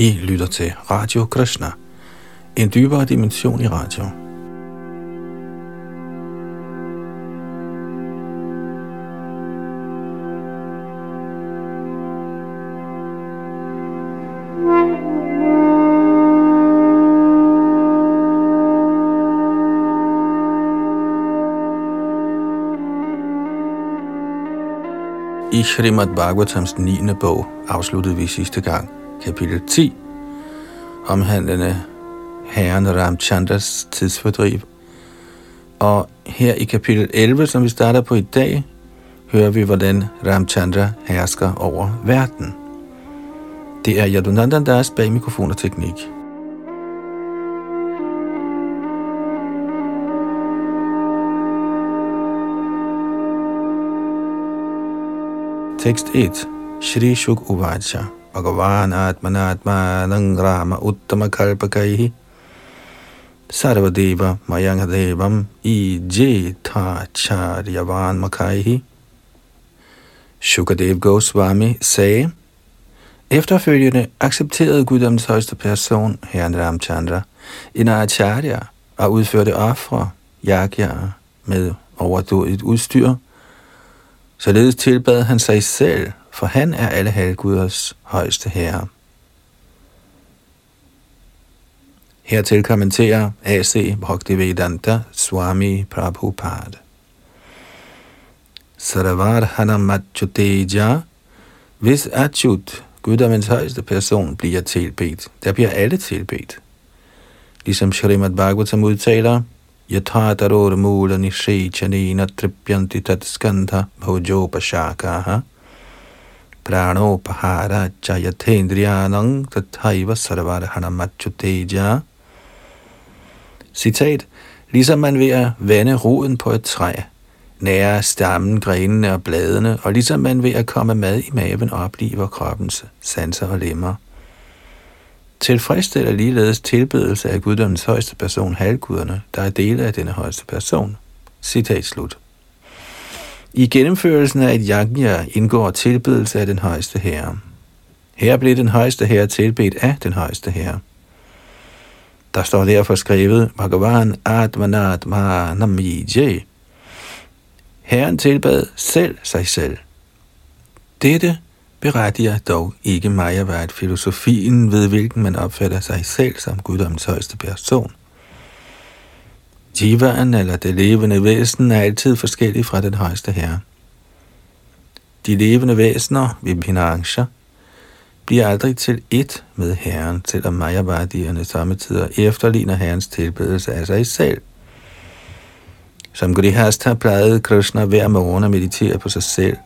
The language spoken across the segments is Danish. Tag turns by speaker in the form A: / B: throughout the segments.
A: I lytter til Radio Krishna, en dybere dimension i radio. I Srimad Bhagavatams 9. bog afsluttede vi sidste gang kapitel 10, omhandlende herren Ramchandras tidsfordriv. Og her i kapitel 11, som vi starter på i dag, hører vi, hvordan Ramchandra hersker over verden. Det er Yadunandan Das bag mikrofon og teknik. Tekst 1. Shri Shuk Uvacha Bhagavan Atmanatmanang Rama Uttama Kalpakaihi Sarvadeva Mayangadevam I Jeta Charyavan Makaihi Shukadev Goswami sagde, Efterfølgende accepterede Guddoms højste person, herren Ramchandra, en acharya og udførte ofre, yagya, med overdådigt udstyr. Således tilbad han sig selv for han er alle halvguders højeste herre. Hertil kommenterer A.C. Bhaktivedanta Swami Prabhupada. Saravar Hanamachuteja, hvis Achut, guddommens højeste person, bliver tilbedt, der bliver alle tilbedt. Ligesom Srimad Bhagavatam udtaler, Yathataror mula nishechanina tripyanti tat skandha bhojopashakaha, pranopahara jayatendriyanang tathaiva sarvarhanamachuteja. Citat. Ligesom man ved at vande roden på et træ, nærer stammen, grenene og bladene, og ligesom man ved at komme mad i maven opliver kroppens sanser og lemmer. Tilfredsstiller ligeledes tilbedelse af guddommens højeste person halvguderne, der er dele af denne højeste person. Citat slut. I gennemførelsen af et yajna indgår tilbedelse af den højeste herre. Her blev den højeste herre tilbedt af den højeste herre. Der står derfor skrevet, Bhagavan Atmanat Mahanamije. Herren tilbad selv sig selv. Dette berettiger dog ikke Majavad filosofien, ved hvilken man opfatter sig selv som guddommens højeste person. Jivaen eller det levende væsen er altid forskellig fra den højeste herre. De levende væsener, Vibhinangsha, bliver aldrig til ét med Herren, selvom Majavadierne samtidig efterligner Herrens tilbedelse af sig selv. Som Grihastha plejede Krishna hver morgen at meditere på sig selv,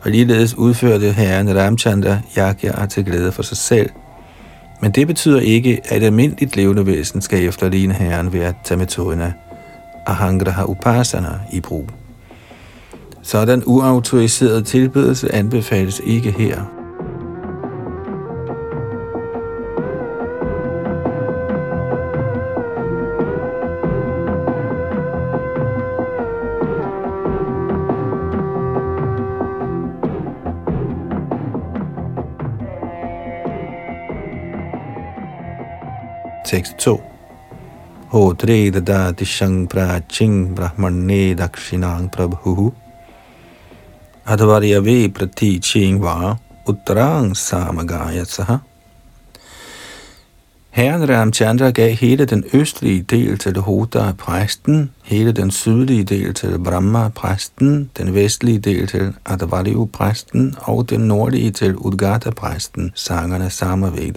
A: og ligeledes udførte Herren Ramchandra yagya til glæde for sig selv – men det betyder ikke, at et almindeligt levende væsen skal efterligne herren ved at tage metoden af Ahangraha Upasana i brug. Sådan uautoriseret tilbedelse anbefales ikke her. Tekst 2. Hodre dadati shang praching brahmane dakshinang prabhu advaryave prati ching va uttarang samagayasaha. Herren Ramchandra gav hele den østlige del til Hoda præsten, hele den sydlige del til Brahma præsten, den vestlige del til Advariu præsten og den nordlige til Udgata præsten, sangerne Samaved.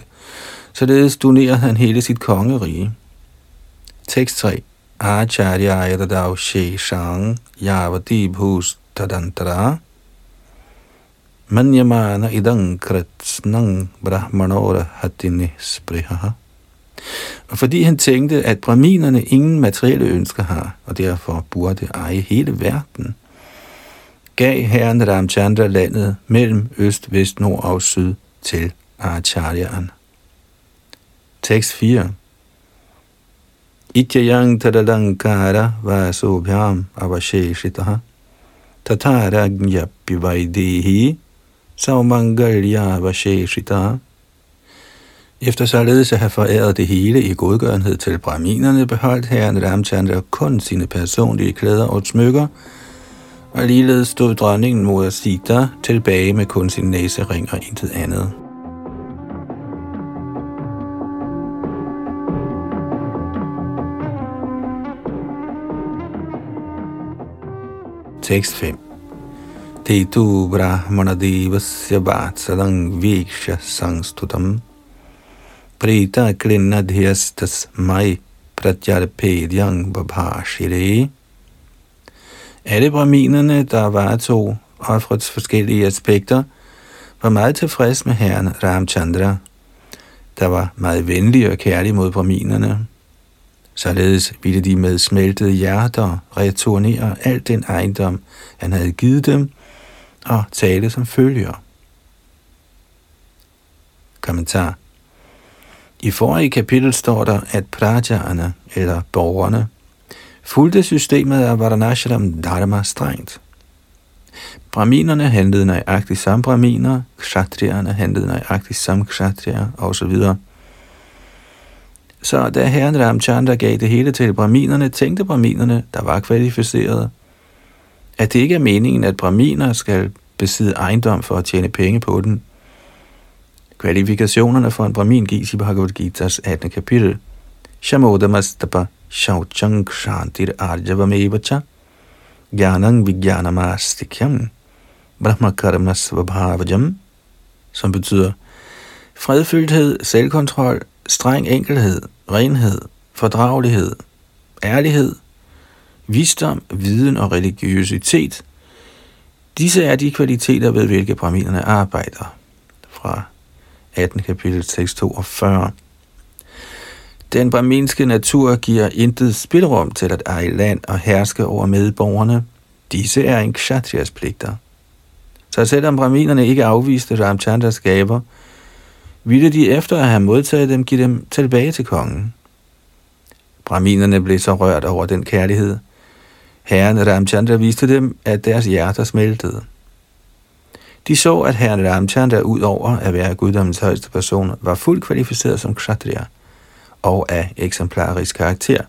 A: Således donerede han hele sit kongerige. Tekst 3. Acharya Yadadav Sheshang Yavati Bhus Tadantara Manyamana idang kretsnang brahmanora hatini sprihaha. Og fordi han tænkte, at brahminerne ingen materielle ønsker har, og derfor burde eje hele verden, gav herren Ramchandra landet mellem øst, vest, nord og syd til Acharyaen. Tekst 4. Ityayang tadalankara vasobhyam avasheshitaha tataragnyappi vaidehi saumangalya avasheshitaha Efter således at have foræret det hele i godgørenhed til brahminerne, beholdt herren Ramchandra kun sine personlige klæder og smykker, og ligeledes stod dronningen mod Sita tilbage med kun sin næsering og intet andet. Tekst 5 Tetu brahmana devasya vatsalang viksha sangstutam. Prita klinadhyastas mai pratyarpedyang babhashire. Alle brahminerne, der varetog offrets forskellige aspekter, var meget tilfreds med herren Ramchandra, der var meget venlig og kærlig mod brahminerne. Således ville de med smeltede hjerter returnere al den ejendom, han havde givet dem, og tale som følger. Kommentar I forrige kapitel står der, at prajaerne, eller borgerne, fulgte systemet af Varanashram Dharma strengt. Brahminerne handlede nøjagtigt som brahminer, kshatriyerne handlede nøjagtigt som kshatriyer osv. Så da herren Ramchandra gav det hele til brahminerne, tænkte brahminerne, der var kvalificerede, at det ikke er meningen, at brahminer skal besidde ejendom for at tjene penge på den. Kvalifikationerne for en brahmin gives i Bhagavad Gita's 18. kapitel. Shamodamastapa shauchang shantir arjavamevacha gyanang vijnanamastikhyam brahmakarma svabhavajam, som betyder fredfyldthed, selvkontrol, streng enkelhed, renhed, fordragelighed, ærlighed, visdom, viden og religiøsitet. Disse er de kvaliteter, ved hvilke brahminerne arbejder. Fra 18. kapitel 6, 42. Den brahminske natur giver intet spilrum til at eje land og herske over medborgerne. Disse er en kshatriyas pligter. Så selvom brahminerne ikke afviste Ramchandras gaver, ville de efter at have modtaget dem give dem tilbage til kongen. Brahminerne blev så rørt over den kærlighed. Herren Ramchandra viste dem, at deres hjerter smeltede. De så, at herren Ramchandra ud over at være guddommens højeste person, var fuldt kvalificeret som kshatriya og af eksemplarisk karakter.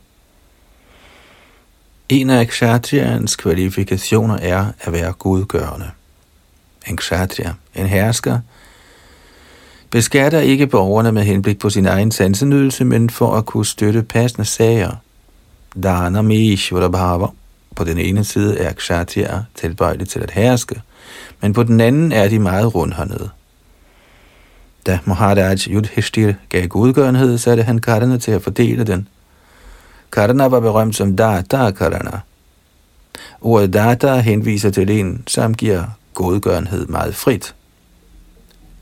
A: En af kshatriyans kvalifikationer er at være gudgørende. En kshatriya, en hersker, beskatter ikke borgerne med henblik på sin egen sansenydelse, men for at kunne støtte passende sager. Dana Meshvara Bhava. På den ene side er kshatriya tilbøjelige til at herske, men på den anden er de meget rundhåndede. Da Maharaj Yudhishthir gav godgørenhed, satte han karterne til at fordele den. Karna var berømt som Data Karana. Ordet Data henviser til en, som giver godgørenhed meget frit.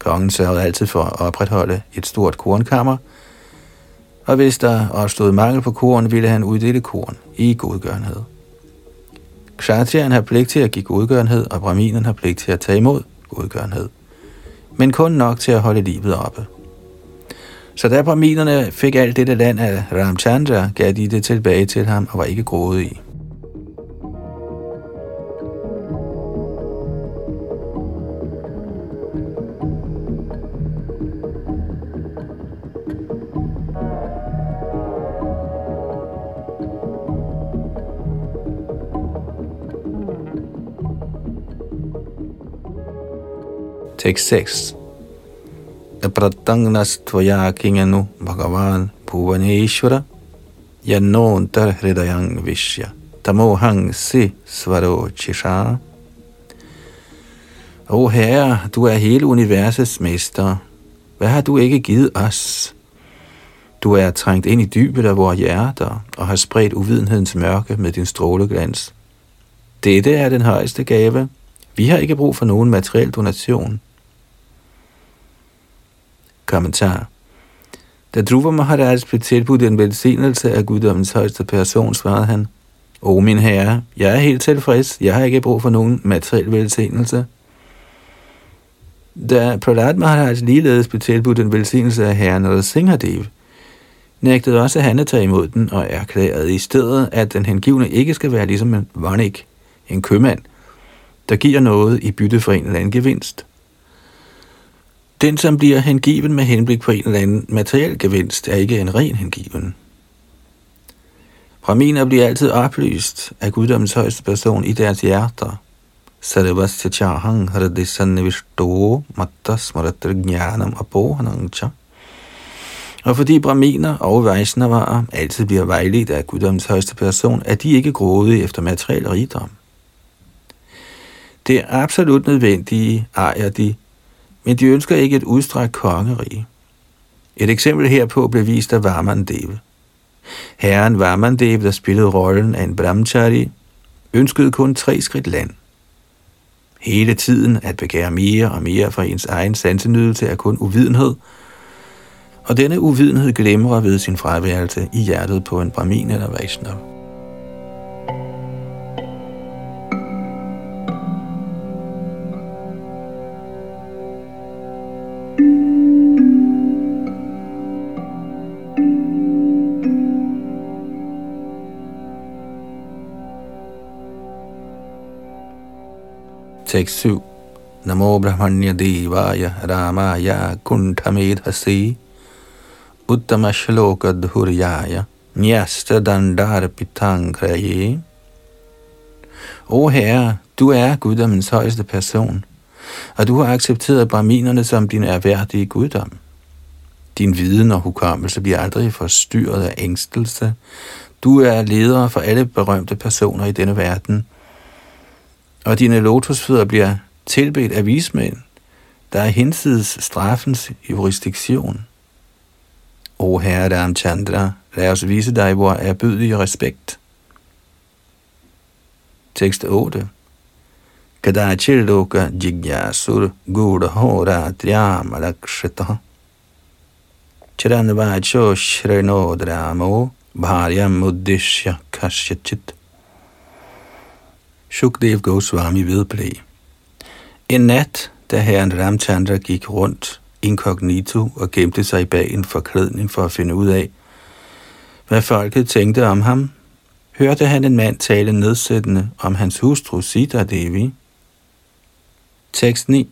A: Kongen sørgede altid for at opretholde et stort kornkammer, og hvis der opstod mangel på korn, ville han uddele korn i godgørenhed. Kshatriyan har pligt til at give godgørenhed, og Brahminen har pligt til at tage imod godgørenhed. Men kun nok til at holde livet oppe. Så da Brahminerne fik alt dette land af Ramchandra, gav de det tilbage til ham og var ikke grådige. Tekst 6. Apratangnas tvaya kinganu bhagavan bhuvaneshvara yanontar hridayang vishya tamohang si svaro chisha. O Herre, du er hele universets mester. Hvad har du ikke givet os? Du er trængt ind i dybet af vores hjerter og har spredt uvidenhedens mørke med din stråleglans. Dette er den højeste gave. Vi har ikke brug for nogen materiel donation. Kommentar. Da Dhruva Maharaj blev tilbudt en velsignelse af guddommens højeste person, svarede han, O min herre, jeg er helt tilfreds. Jeg har ikke brug for nogen materiel velsignelse. Da Prahlad Maharaj ligeledes blev tilbudt en velsignelse af herren Singhadev, nægtede også han at tage imod den og erklærede i stedet, at den hengivne ikke skal være ligesom en vonik, en købmand, der giver noget i bytte for en eller anden gevinst. Den, som bliver hengiven med henblik på en eller anden materiel gevinst, er ikke en ren hengiven. Brahminer bliver altid oplyst af guddommens højeste person i deres hjerter. Sarvasya chahang hradisannivishto matta smaratra jnanam apohanang cha. Og fordi braminer og vejsnavarer altid bliver vejledt af guddommens højeste person, er de ikke grådige efter materiel rigdom. Det er absolut nødvendige ejer de, men de ønsker ikke et udstrækt kongerige. Et eksempel herpå blev vist af Varmandeva. Herren Varmandev, der spillede rollen af en brahmachari, ønskede kun tre skridt land. Hele tiden at begære mere og mere fra ens egen sansenydelse er kun uvidenhed, og denne uvidenhed glemmer ved sin fraværelse i hjertet på en brahmin eller Vaishnav. Tekst 7. Namo Brahmanya Devaya Ramaya Kuntamedhasi Uttama Shloka Dhuryaya Nyasta Dandar Pitangraye O Herre, du er guddommens højeste person, og du har accepteret brahminerne som din erhverdige guddom. Din viden og hukommelse bliver aldrig forstyrret af ængstelse. Du er leder for alle berømte personer i denne verden – og dine lotusfødder bliver tilbedt af vismænd, der er hinsides straffens jurisdiktion. O Herre Chandra, lad os vise dig vor erbødige respekt. Tekst 8 Kadachilloka jigyasur gudha hora dhyama lakshita Chiranvacho shrinodramo bharyam uddishya kashyachit Shukdev Goswami vedblev. En nat, da herren Ramchandra gik rundt inkognito og gemte sig bag en forklædning for at finde ud af, hvad folket tænkte om ham, hørte han en mand tale nedsættende om hans hustru Sita Devi. Tekst 9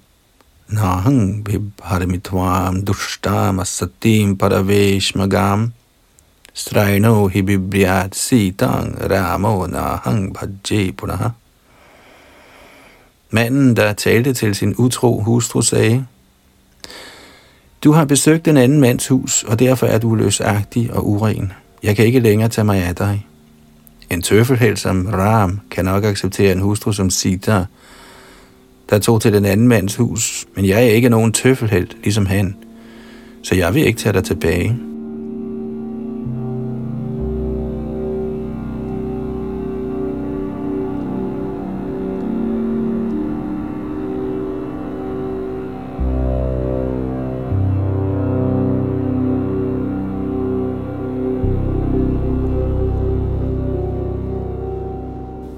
A: Nahang vibharmitvam dushtam asatim paraveshmagam Straino hibibriat sitang ramo nahang bhajje punaha Manden, der talte til sin utro hustru, sagde, Du har besøgt en anden mands hus, og derfor er du løsagtig og uren. Jeg kan ikke længere tage mig af dig. En tøffelhelt som Ram kan nok acceptere en hustru som Sita, der tog til den anden mands hus, men jeg er ikke nogen tøffelhelt, ligesom han, så jeg vil ikke tage dig tilbage.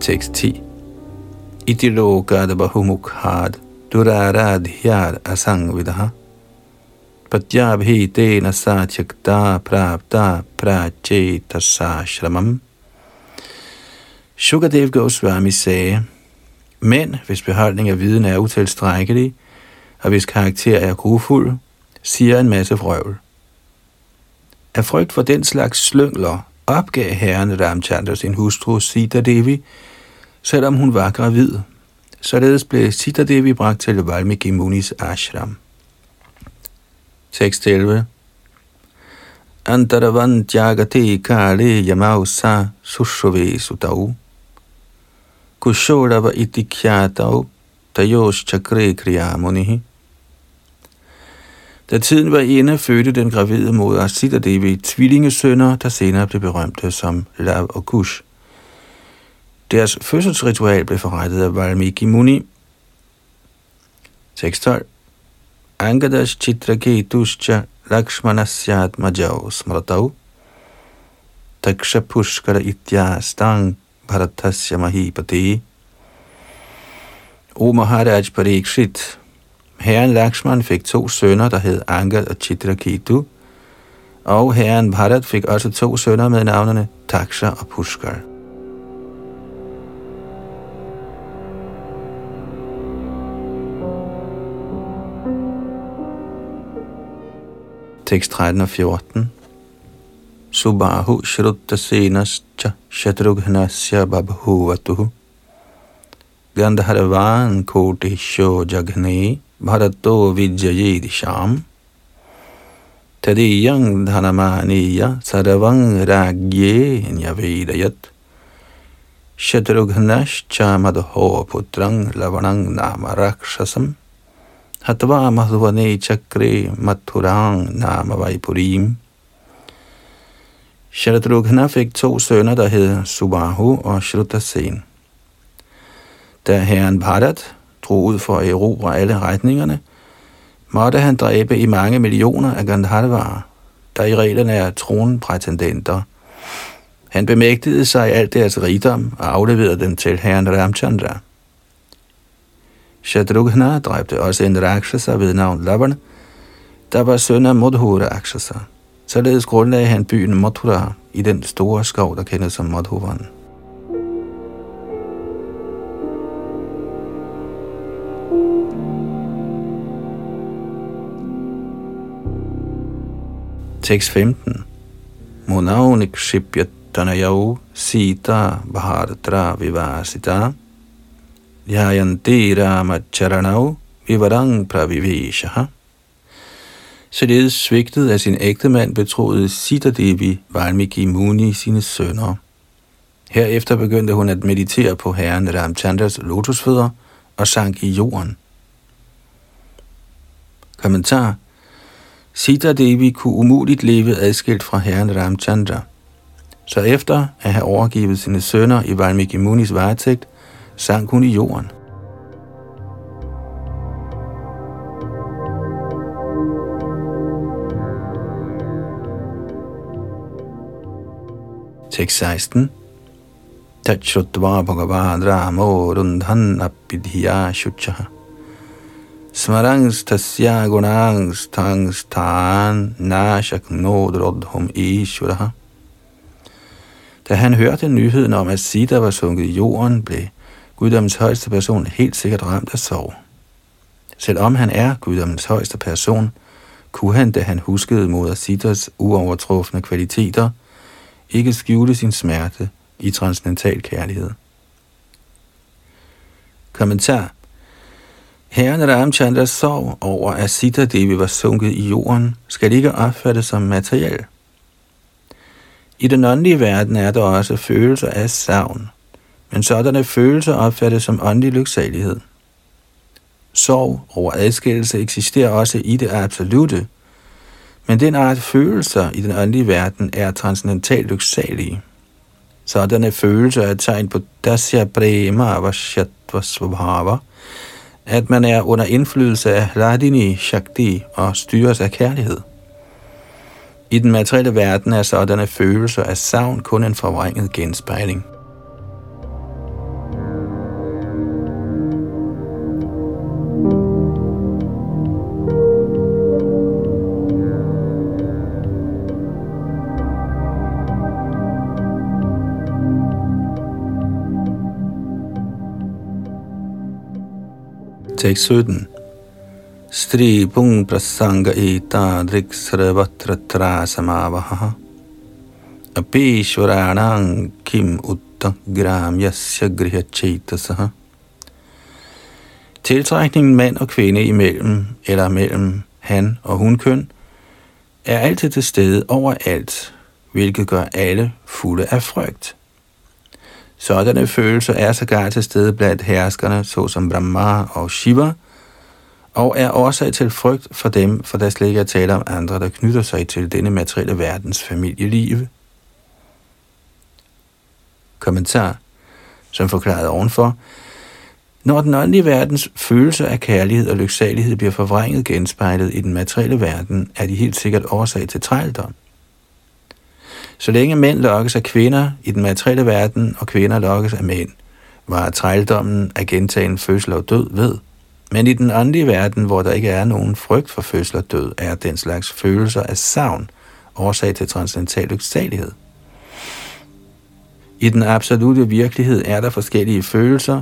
A: Tekst 10. Itilokad bahumukhad duraradhyar asangvidaha Patyabhitena satyakta prapta prachetasashramam Shukadev Goswami sagde, Mænd, hvis beholdning af viden er utilstrækkelig, og hvis karakter er grufuld, siger en masse frøvl. Af frygt for den slags slyngler opgav herren Ramchandra sin hustru Sita Devi, selvom hun var gravid. Således blev Sita Devi bragt til Valmiki Munis ashram. Tekst 11 Antaravan jagate kale yamausa sushove sutau iti kyatau tayos chakre kriyamunihi da tiden var inde, fødte den gravide moder Sita Devi tvillingesønner, der senere blev berømte som Lav og Kush. Deres fødselsritual blev forrettet af Valmiki Muni. Tekst 12. Angadash chitraketuscha lakshmanasyat majau smratau taksha pushkara ityastang bharatasya mahipati. O Maharaj Parikshit, herren Lakshman fik to sønner, der hed Angad og Chitraketu, og herren Bharat fik også to sønner med navnene Taksha og Pushkar. Tekst 13 og 14. Subahu shrutta senascha shatrughnasya babhuvatuhu Gandharvan koti sho jagne bharato disham Tadiyang dhanamaniya sarvang ragye nyavedayat Shatrughnascha madho putrang lavanang nama rakshasam Hatva madhuvane chakre mathurang nama vaipurim. Sharadrughna fik to sønner, der hed Subahu og Shrutasen. Da herren Bharat drog ud for at erobre alle retningerne, måtte han dræbe i mange millioner af Gandharvarer, der i reglerne er tronprætendenter. Han bemægtigede sig alt deres rigdom og afleverede dem til herren Ramchandra. Shadrughna dræbte også en Rakshasa ved navn Lavana, der var søn af Madhura Rakshasa. Således grundlagde han byen Mathura i den store skov, der kendes som Madhuvan. Tekst 15. Monaunik shipyat tanayau sita bhardra vivasita Yayanti Rama Charanau Vivarang Pravivishaha. Således svigtet af sin ægtemand betroede Sita Devi Valmiki Muni sine sønner. Herefter begyndte hun at meditere på herren Ramchandras lotusfødder og sank i jorden. Kommentar Sita Devi kunne umuligt leve adskilt fra herren Ramchandra. Så efter at have overgivet sine sønner i Valmiki Munis varetægt, sank hun i jorden. Tekst 16. Tachutva bhagavan ramo rundhan apidhiya shuchaha. Smarangs tasya gunangs tangs tan nashaknodrodhum ishuraha. Da han hørte nyheden om, at Sita var sunket i jorden, blev guddommens højeste person helt sikkert ramt af sorg. Selvom han er guddommens højeste person, kunne han, da han huskede moder Sitas uovertrufne kvaliteter, ikke skjule sin smerte i transcendental kærlighed. Kommentar Herren Ramchandras sorg over, at Sita Devi var sunket i jorden, skal ikke opfattes som materiel. I den åndelige verden er der også følelser af savn, men sådanne følelser opfattes som åndelig lyksalighed. Sorg over adskillelse eksisterer også i det absolute, men den art følelser i den åndelige verden er transcendentalt lyksalige. Sådanne følelser er tegn på dasya prema avashyatva svabhava, at man er under indflydelse af Ladini Shakti og styres af kærlighed. I den materielle verden er sådanne følelser af savn kun en forvrænget genspejling. Tekst 17. Stri pung prasanga ita drik Samavaha trasamavaha. Apishwaranang kim utta gram yasya griha Chaitasaha Tiltrækningen mand og kvinde imellem, eller mellem han og hunkøn, er altid til stede overalt, hvilket gør alle fulde af frygt. Sådanne følelser er sågar til stede blandt herskerne, såsom Brahma og Shiva, og er årsag til frygt for dem, for der slet ikke er tale om andre, der knytter sig til denne materielle verdens familieliv. Kommentar, som forklaret ovenfor, når den åndelige verdens følelse af kærlighed og lyksalighed bliver forvrænget genspejlet i den materielle verden, er de helt sikkert årsag til trældom. Så længe mænd lokkes af kvinder i den materielle verden, og kvinder lokkes af mænd, var trældommen af gentagen fødsel og død ved. Men i den åndelige verden, hvor der ikke er nogen frygt for fødsel og død, er den slags følelser af savn årsag til transcendental lyksalighed. I den absolute virkelighed er der forskellige følelser,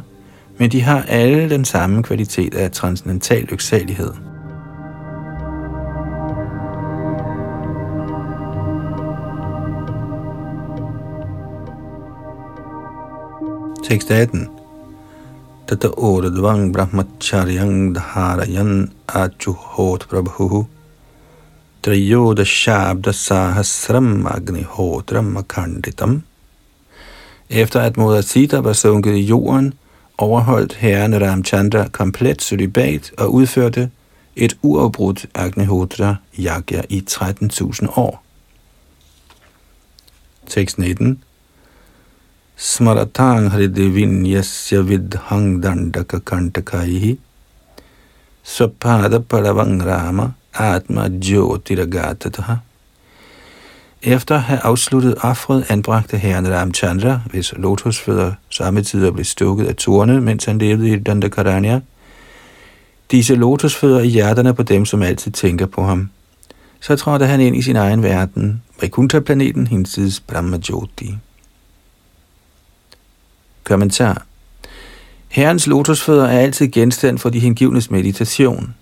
A: men de har alle den samme kvalitet af transcendental lyksalighed. Tekst 18. Tata ordadvang brahmacharyang dharayan achuhot prabhu triyoda shabda sahasram agnihotram akanditam. Efter at moder Sita var sunket i jorden, overholdt herren Ramchandra komplet celibat og udførte et uafbrudt Agnihotra yagya i 13.000 år. Tekst 19 Smaratang hridivinyasya vidhang dandaka kantakaihi Svapada paravang rama atma efter at have afsluttet offret, anbragte herren Ramchandra, hvis lotusfødder samtidig blev stukket af torne, mens han levede i Dandakaranya. Disse lotusfødder i hjerterne på dem, som altid tænker på ham. Så trådte han ind i sin egen verden, Vaikuntha-planeten hinsides Brahma Jyoti. Kommentar Herrens lotusfødder er altid genstand for de hengivnes meditation.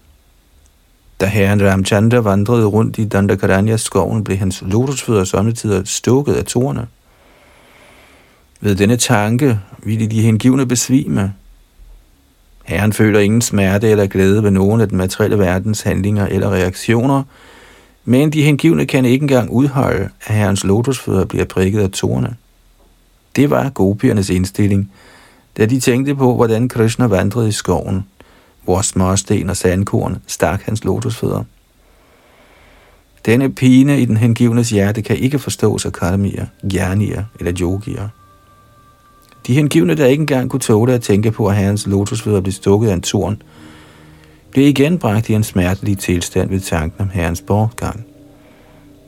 A: Da herren Ramchandra vandrede rundt i Dandakaranyas skoven, blev hans lotusfødder sommetider stukket af torne. Ved denne tanke ville de hengivne besvime. Herren føler ingen smerte eller glæde ved nogen af den materielle verdens handlinger eller reaktioner, men de hengivne kan ikke engang udholde, at herrens lotusfødder bliver prikket af torne. Det var gopiernes indstilling, da de tænkte på, hvordan Krishna vandrede i skoven – hvor småsten og sandkorn stak hans lotusfødder. Denne pine i den hengivnes hjerte kan ikke forstås af karmier, gjernier eller yogier. De hengivne, der ikke engang kunne tåle at tænke på, at herrens lotusfødder blev stukket af en torn, blev igen bragt i en smertelig tilstand ved tanken om herrens bortgang.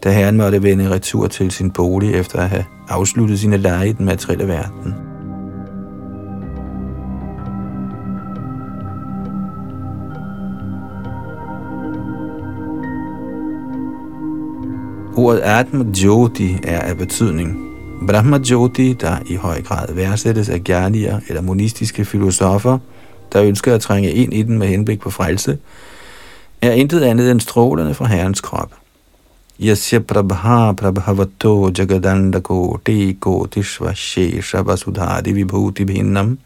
A: Da herren måtte vende retur til sin bolig efter at have afsluttet sine lege i den materielle verden. Ordet Atma Jyoti er af betydning. Brahma Jyoti, der i høj grad værdsættes af gernier eller monistiske filosofer, der ønsker at trænge ind i den med henblik på frelse, er intet andet end strålerne fra Herrens krop. Yasya prabha prabhavato jagadandako teko tishva shesha vasudhari vibhuti bhinnam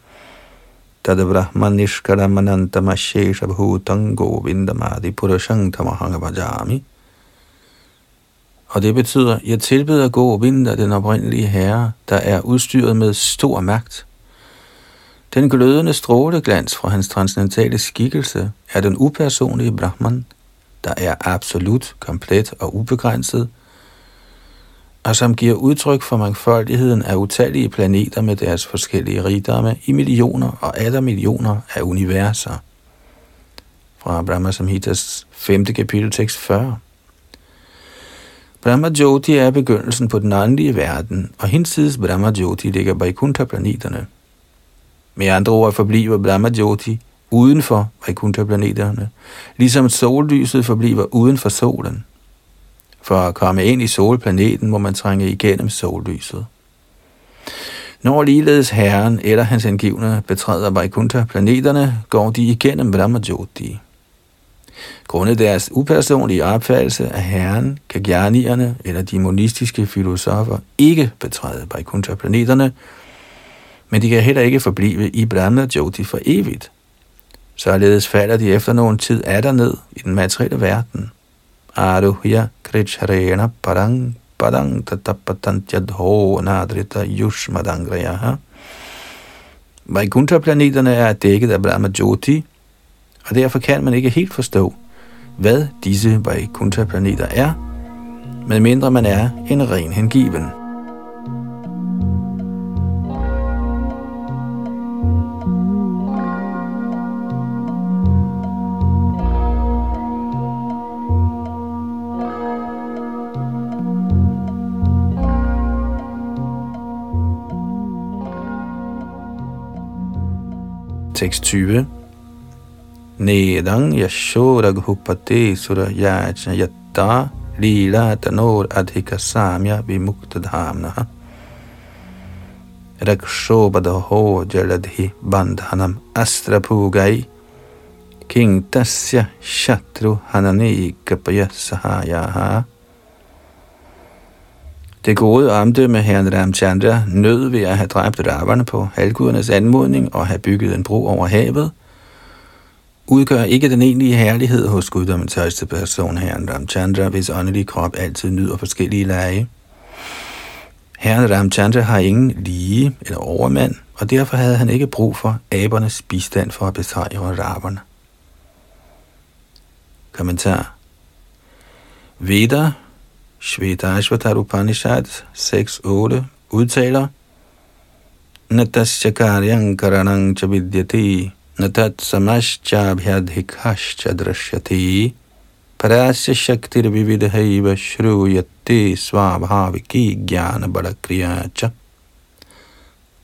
A: tad brahma nishkaramanantama shesha bhutang govindamadi purushang tamahanga bhajami og det betyder, jeg tilbeder Govinda, den oprindelige herre, der er udstyret med stor magt. Den glødende stråleglans fra hans transcendentale skikkelse er den upersonlige Brahman, der er absolut, komplet og ubegrænset, og som giver udtryk for mangfoldigheden af utallige planeter med deres forskellige rigdomme i millioner og atter millioner af universer. Fra Brahma Samhitas 5. kapitel tekst 40. Brahma Jyoti er begyndelsen på den åndelige verden, og hinsides Brahma Jyoti ligger Vaikuntha-planeterne. Med andre ord forbliver Brahma Jyoti uden for Vaikuntha-planeterne, ligesom sollyset forbliver uden for solen. For at komme ind i solplaneten må man trænge igennem sollyset. Når ligeledes Herren eller hans angivne betræder Vaikuntha-planeterne, går de igennem Brahma Jyoti. Grundet deres upersonlige opfattelse af Herren, kan gjernierne eller de monistiske filosofer ikke betræde Vaikuntha-planeterne, men de kan heller ikke forblive i Brahma Jyoti for evigt. Således falder de efter nogen tid af ned i den materielle verden. Aruhya kricharena parang padang tatapatantjadho nadrita yushmadangriyaha. Vaikuntha-planeterne er dækket af Brahmajoti, og derfor kan man ikke helt forstå, hvad disse Vaikuntha-planeter er, medmindre man er en ren hengiven. Tekst 20 Nedang Yashoraghupate Surayachna Yatta Lila Tanor Adhika Samya Vimuktadhamna Rakshobadaho Jaladhi Bandhanam Astrapugai King Tasya Shatru Hanani Kapaya Sahayaha. Det gode omdømme herren Ramchandra nød ved at have dræbt raverne på halvgudernes anmodning og have bygget en bro over havet, udgør ikke den egentlige herlighed hos guddommens højeste person, herren Ramchandra, hvis åndelig krop altid nyder forskellige lege. Herren Ramchandra har ingen lige eller overmand, og derfor havde han ikke brug for abernes bistand for at besejre raverne. Kommentar Veda, Shvetashvatar Upanishad 6.8 udtaler, Natasya karyang karanang cha vidyati, natat samascha bhyadhikascha drashyati, parasya shaktir vividhaiva shruyati svabhaviki jnana badakriya cha.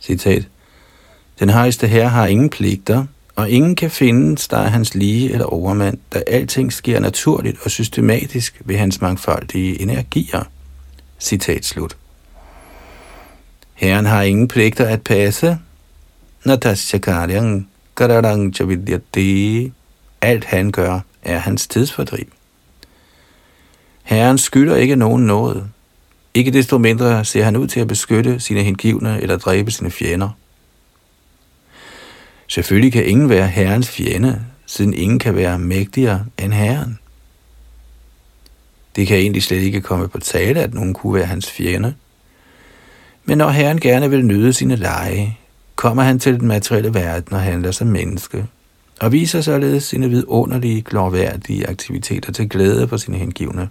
A: Citat. Den højeste her har ingen pligter, og ingen kan findes, der er hans lige eller overmand, da alting sker naturligt og systematisk ved hans mangfoldige energier. Citat slut. Herren har ingen pligter at passe. Natasya kararang chavidyate. Alt han gør, er hans tidsfordriv. Herren skylder ikke nogen noget. Ikke desto mindre ser han ud til at beskytte sine hengivne eller dræbe sine fjender. Selvfølgelig kan ingen være herrens fjende, siden ingen kan være mægtigere end herren. Det kan egentlig slet ikke komme på tale, at nogen kunne være hans fjende. Men når herren gerne vil nyde sine lege, kommer han til den materielle verden og handler som menneske, og viser således sine vidunderlige, glorværdige aktiviteter til glæde for sine hengivne.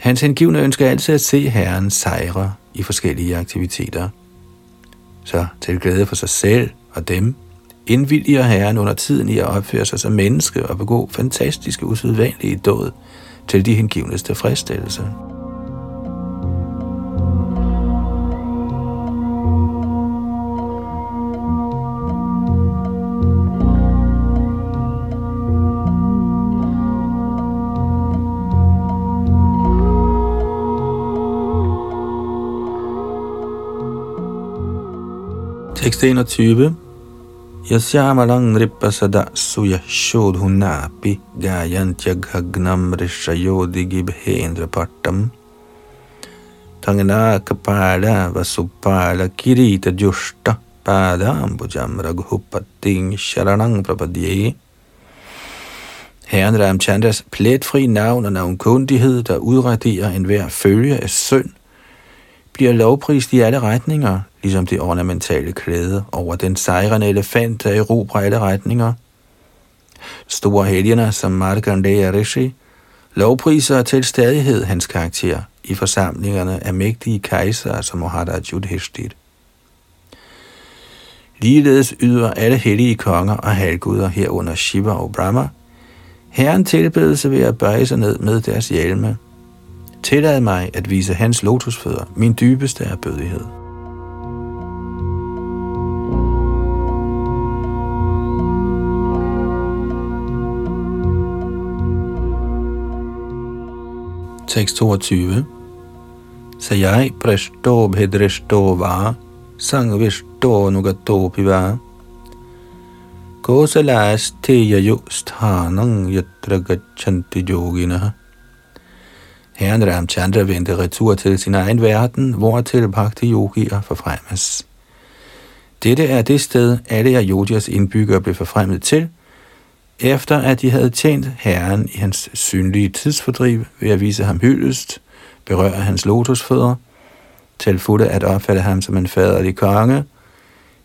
A: Hans hengivne ønsker altid at se herren sejre i forskellige aktiviteter. Så til glæde for sig selv og dem indvilliger Herren under tiden i at opføre sig som menneske og begå fantastiske, usædvanlige død til de hengivnes tilfredsstillelse. Tekst 21. Yasyamalang ripasada suya shodhunapi gayantyagnam rishayodi gibhendra pattam tangana kapala vasupala kirita jushta padambujam raghupatting sharanang prapadye Herren Ramchandras pletfri navn og navnkundighed, der udraderer enhver følge af synd, bliver lovprist i alle retninger, ligesom det ornamentale klæde over den sejrende elefant, der erobrer alle retninger. Store helgener som Markandeya Rishi lovpriser til stadighed hans karakter i forsamlingerne af mægtige kejsere som Maharaj Yudhishthir. Ligeledes yder alle hellige konger og halvguder herunder Shiva og Brahma Herren tilbedelse ved at bøje sig ned med deres hjelme. Tillad mig at vise hans lotusfødder min dybeste erbødighed. Tekst 22. Sayai prashto bhedrishto va sangvishto nugato piva kosalas teyayo sthanang yatra gachanti yogina. Herren Ramchandra vendte retur til sin egen verden, hvor til bhakti yogier forfremmes. Dette er det sted, alle Ayodhyas indbyggere blev forfremmet til, efter at de havde tjent Herren i hans synlige tidsfordriv ved at vise ham hyldest, berøre hans lotusfødder, til fulde at opfatte ham som en faderlig konge,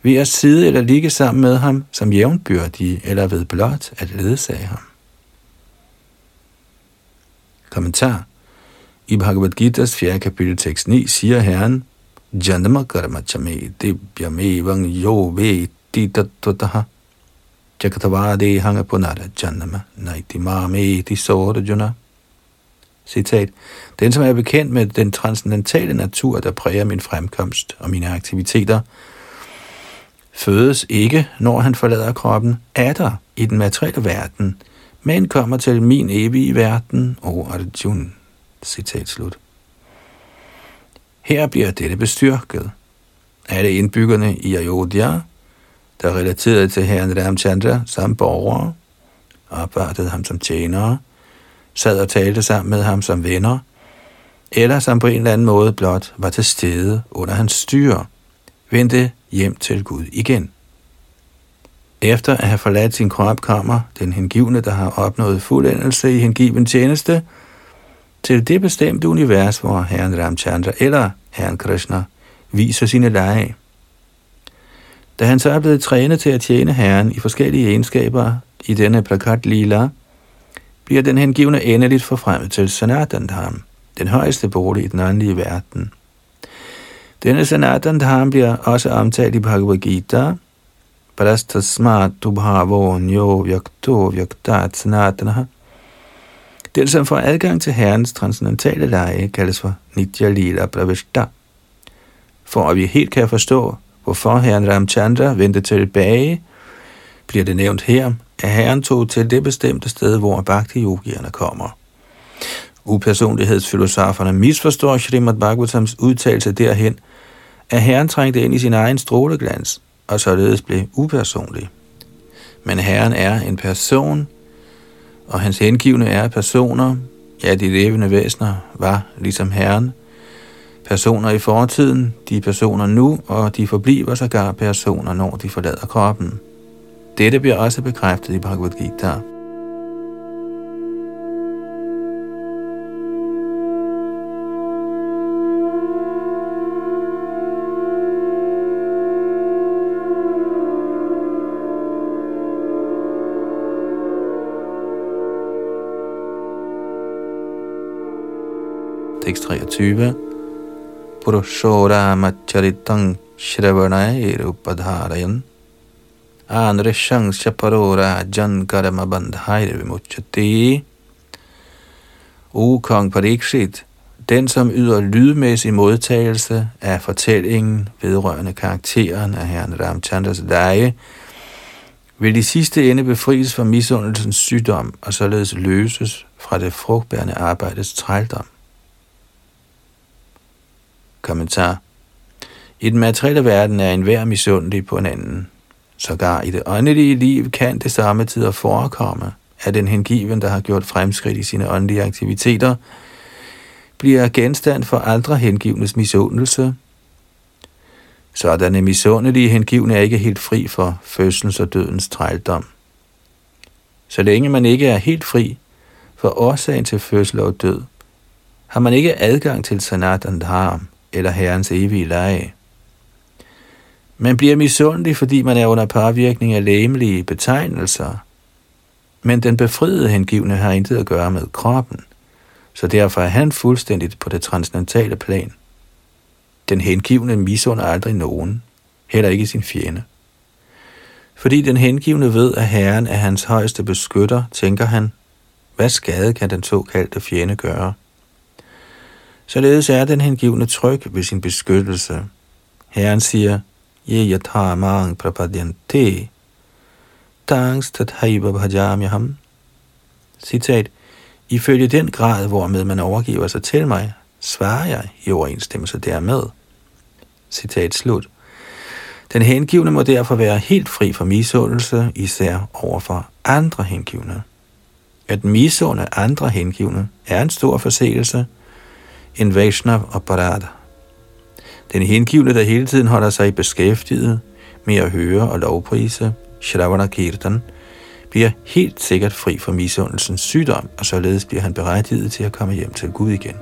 A: ved at sidde eller ligge sammen med ham som jævnbyrdige eller ved blot at ledsage ham. Kommentar i Bhagavad Gita's 4. kapitel tekst 9 siger Herren, Janama karma chame dibyamevang yo veti tattvataha Jagatavade hanga punara janama naiti mame iti sorajuna. Citat. Den, som er bekendt med den transcendentale natur, der præger min fremkomst og mine aktiviteter, fødes ikke, når han forlader kroppen, er der i den materielle verden, men kommer til min evige verden, og Arjuna. Citat slut. Her bliver dette bestyrket. Alle indbyggerne i Ayodhya, der relaterede til herren Ramchandra som borgere, opvartede ham som tjenere, sad og talte sammen med ham som venner, eller som på en eller anden måde blot var til stede under hans styre, vendte hjem til Gud igen. Efter at have forladt sin krop kommer den hengivne, der har opnået fuldendelse i hengiven tjeneste, til det bestemte univers, hvor Herren Ramchandra eller Herren Krishna viser sine lege. Da han så er blevet trænet til at tjene Herren i forskellige egenskaber i denne plakat lila, bliver den hengivne endeligt forfremmet til Sanatandham, den højeste bolig i den åndelige verden. Denne Sanatandham bliver også omtalt i Bhagavad Gita, Parastasmat Dubhavo Nyo Vyakto Vyaktat Sanatanaha. Den, som får adgang til Herrens transcendentale leje, kaldes for Nitya Lila Pravishta. For at vi helt kan forstå, hvorfor herren Ramchandra vendte tilbage, bliver det nævnt her, at herren tog til det bestemte sted, hvor bhakti-yogierne kommer. Upersonlighedsfilosoferne misforstår Srimad Bhagavatams udtalelse derhen, at herren trængte ind i sin egen stråleglans, og således blev upersonlig. Men herren er en person, og hans hengivne er personer, ja, de levende væsener var ligesom herren, personer i fortiden, de er personer nu, og de forbliver sågar personer, når de forlader kroppen. Dette bliver også bekræftet i Bhagavad Gita. Tekst 23 പുരുഷോരാമച്ചരിത്തം ശ്രവണൈരുപധാരയൻ ആ നൃശംസ പരോ രാജൻ കർമ്മബന്ധായവിമുച്ചത്തി O kong Pariksit, den som yder lydmæssig modtagelse af fortællingen vedrørende karakteren af herren Ramchandras leje, vil i sidste ende befries fra misundelsens sygdom og således løses fra det frugtbærende arbejdes trældom. Kommentar. I den materielle verden er enhver misundelig på en anden. Sågar i det åndelige liv kan det samme tider forekomme, at den hengiven, der har gjort fremskridt i sine åndelige aktiviteter, bliver genstand for andre hengivnes misundelse. Sådanne misundelige hengivne er ikke helt fri for fødsels og dødens trældom. Så længe man ikke er helt fri for årsagen til fødsel og død, har man ikke adgang til sanat dharm, eller Herrens evige leje. Man bliver misundelig, fordi man er under påvirkning af læmelige betegnelser, men den befriede hengivne har intet at gøre med kroppen, så derfor er han fuldstændigt på det transcendentale plan. Den hengivne misunder aldrig nogen, heller ikke sin fjende. Fordi den hengivne ved, at Herren er hans højeste beskytter, tænker han, hvad skade kan den såkaldte fjende gøre? Således er den hengivne tryg ved sin beskyttelse. Herren siger, Ye yatha mang prapadyante, tat haiva bhajamyaham. Citat, Ifølge den grad, hvormed man overgiver sig til mig, svarer jeg i overensstemmelse dermed. Citat slut. Den hengivne må derfor være helt fri for misundelse, især overfor andre hengivne. At misunde andre hengivne er en stor forseelse, en Vaishnav og Parada. Den hengivne, der hele tiden holder sig beskæftiget med at høre og lovprise Shravana Kirtan, bliver helt sikkert fri for misundelsens sygdom, og således bliver han berettiget til at komme hjem til Gud igen.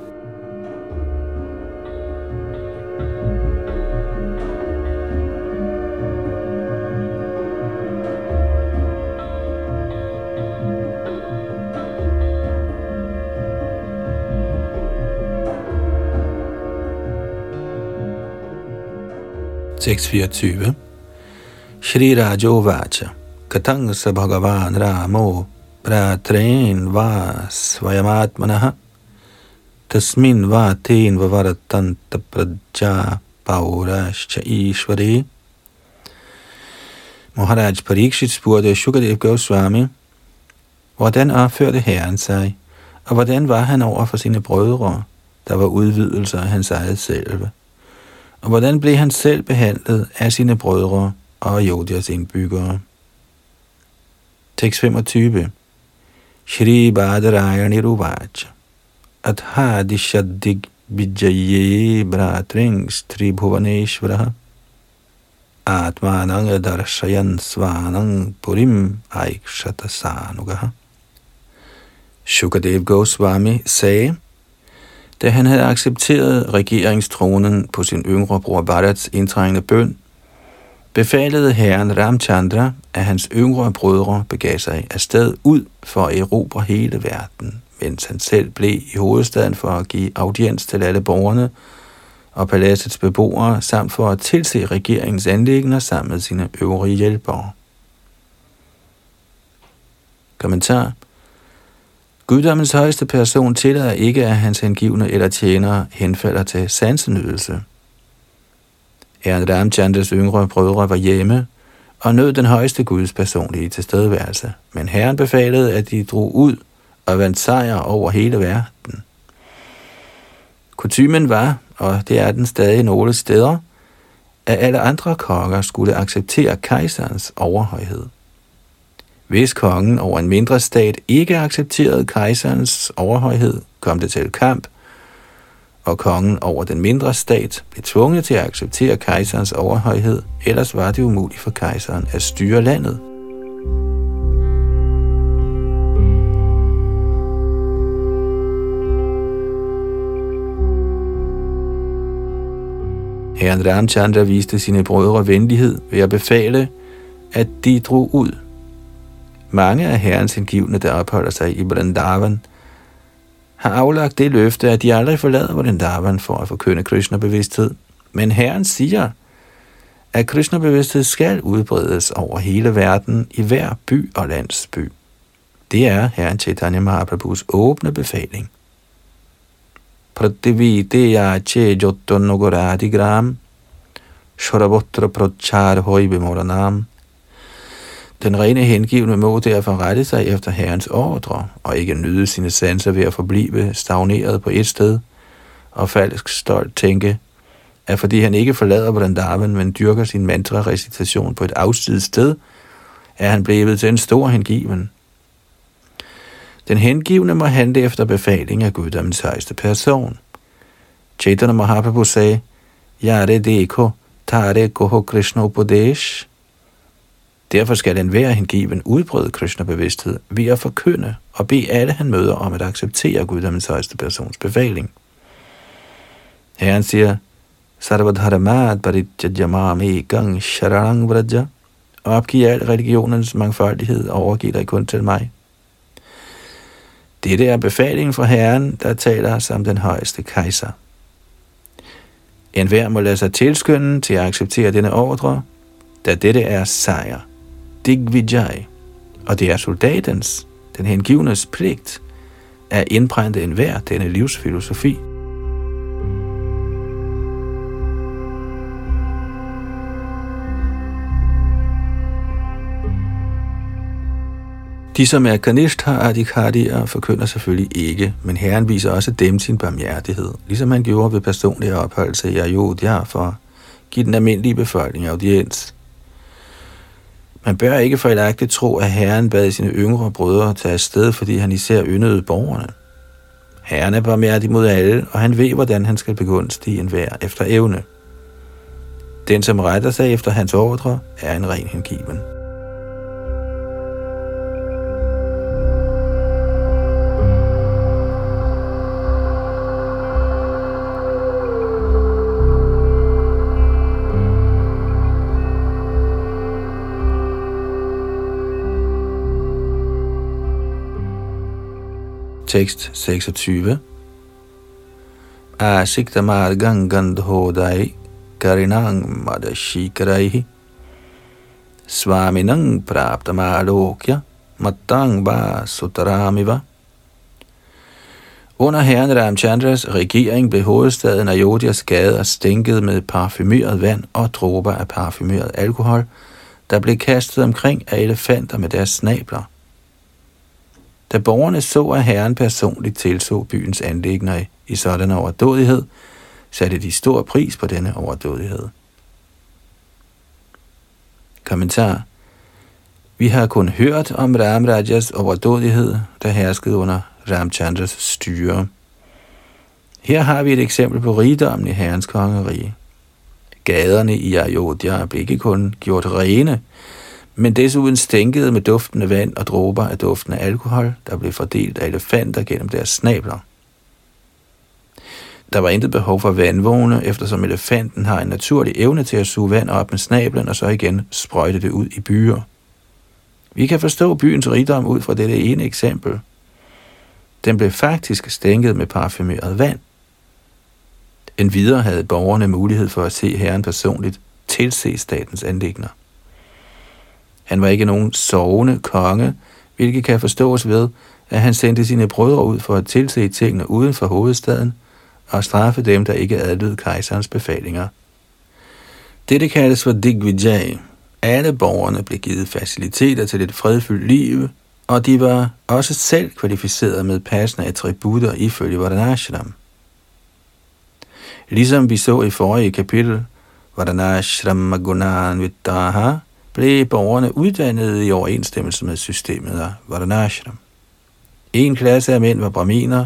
A: Tekst 24. Shri Rajovacha Katang sa Bhagavan Ramo Pratren va Svayamatmanaha Tasmin va ten vavaratanta praja paurascha ishvari Maharaj Parikshit spurgte Shukadev Goswami, hvordan opførte Herren sig, og hvordan var han over for sine brødre, der var udvidelser af hans eget selve? Og hvordan blev han selv behandlet af sine brødre og Jodias indbyggere. Tekst 25 Shri Badarayani Ruvaj Adhadishadig Vijaye Bratrings Tribhuvaneshvara Atmanang Darshayan Svanang Purim Aikshatasanugaha. Shukadev Goswami sagde, da han havde accepteret regeringstronen på sin yngre bror Bharats indtrængende bøn, befalede herren Ramchandra, at hans yngre brødre begav sig afsted ud for at erobre hele verden, mens han selv blev i hovedstaden for at give audiens til alle borgerne og paladsets beboere, samt for at tilse regeringens anlægner sammen med sine øvrige hjælpere. Kommentar Guddommens højeste person tillader ikke, at hans hengivne eller tjenere henfalder til sansenydelse. Herren Ramchandras yngre brødre var hjemme og nød den højeste Guds personlige tilstedeværelse, men Herren befalede, at de drog ud og vandt sejr over hele verden. Kutumen var, og det er den stadig nogle steder, at alle andre konger skulle acceptere kejserens overhøjhed. Hvis kongen over en mindre stat ikke accepterede kejserens overhøjhed, kom det til kamp, og kongen over den mindre stat blev tvunget til at acceptere kejserens overhøjhed, ellers var det umuligt for kejseren at styre landet. Herren Ramchandra viste sine brødre venlighed ved at befale, at de drog ud. Mange af herrens indgivende, der opholder sig i Vrindavan, har aflagt det løfte, at de aldrig forlader Vrindavan for at forkynde Krishna-bevidsthed. Men herren siger, at Krishna-bevidsthed skal udbredes over hele verden, i hver by og landsby. Det er herren Chaitanya Mahaprabhus åbne befaling. Prativideya che jotto nogoradi gram, Shorabotra prochar hoi bemoranam. Den rene hengivne må derfor rette sig efter Herrens ordre, og ikke nyde sine sanser ved at forblive stagneret på et sted, og falsk stolt tænke, at fordi han ikke forlader Vrindavan, men dyrker sin mantra-recitation på et afsides sted, er han blevet til en stor hengiven. Den hengivne må handle efter befaling af guddommens højeste person. Chaitanya Mahaprabhu sagde, Yare deko, tare koho Krishna upadesh. Derfor skal den være hengiven udbrede Krishna-bevidsthed ved at forkynde og bede alle, han møder om at acceptere guddommens højeste persons befaling. Herren siger, Sarvadharamad paritjajamami gang sharang vraja, og opgiv al religionens mangfoldighed og overgiv dig kun til mig. Dette er befalingen fra Herren, der taler som den højeste kejser. En hver må lade sig tilskynde til at acceptere denne ordre, da dette er sejr. Digvijay, og det er soldatens, den hengivnes pligt, at indprænte enhver denne livsfilosofi. De, som er Ganeshtha Adhikarier, forkynder selvfølgelig ikke, men Herren viser også dem sin barmhjertighed, ligesom han gjorde ved personlige opholdelse i Ayodhya for at give den almindelige befolkning audiens. Man bør ikke fejlagtigt tro, at Herren bad sine yngre brødre tage afsted, fordi han især yndede borgerne. Herren er barmhjertig mod alle, og han ved, hvordan han skal begunstige enhver efter evne. Den, som retter sig efter hans ordre, er en ren hengiven. Tekst 26. Asikta margang gandhodai karinang madashikaraihi svaminang praptamalokya matang ba sutaramiva. Under herren Ramchandras regering blev hovedstaden Ayodhya's gader stænket med parfumeret vand og dråber af parfumeret alkohol, der blev kastet omkring af elefanter med deres snabler. Da borgerne så, at herren personligt tilså byens anlægner i sådan overdådighed, satte de stor pris på denne overdådighed. Kommentar Vi har kun hørt om Ramrajas overdådighed, der herskede under Ramchandras styre. Her har vi et eksempel på rigdommen i herrens kongerige. Gaderne i Ayodhya blev ikke kun gjort rene, men desuden stænkede med duftende vand og dråber af duftende alkohol, der blev fordelt af elefanter gennem deres snabler. Der var intet behov for vandvogne, eftersom elefanten har en naturlig evne til at suge vand op med snablen og så igen sprøjte det ud i byer. Vi kan forstå byens rigdom ud fra dette ene eksempel. Den blev faktisk stænket med parfumeret vand. Endvidere havde borgerne mulighed for at se herren personligt tilse statens anlægner. Han var ikke nogen sovende konge, hvilket kan forstås ved, at han sendte sine brødre ud for at tilse tingene uden for hovedstaden og straffe dem, der ikke adlød kejserens befalinger. Dette kaldes for Digvijay. Alle borgerne blev givet faciliteter til et fredfyldt liv, og de var også selv kvalificeret med passende attributter ifølge Vardanashram. Ligesom vi så i forrige kapitel, Vardanashram Magunan Vidaha, blev borgerne uddannet i overensstemmelse med systemet af Vardanashram. En klasse af mænd var braminer,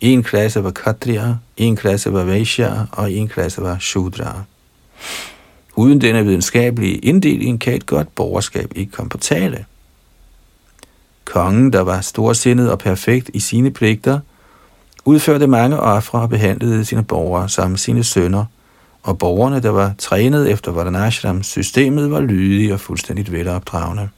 A: en klasse var katriya, en klasse var vaishya og en klasse var shudra. Uden denne videnskabelige inddeling kan et godt borgerskab ikke komme på tale. Kongen, der var storsindet og perfekt i sine pligter, udførte mange ofre og behandlede sine borgere som sine sønner, og borgerne, der var trænet efter Vardanashram systemet, var lydige og fuldstændigt velopdragende.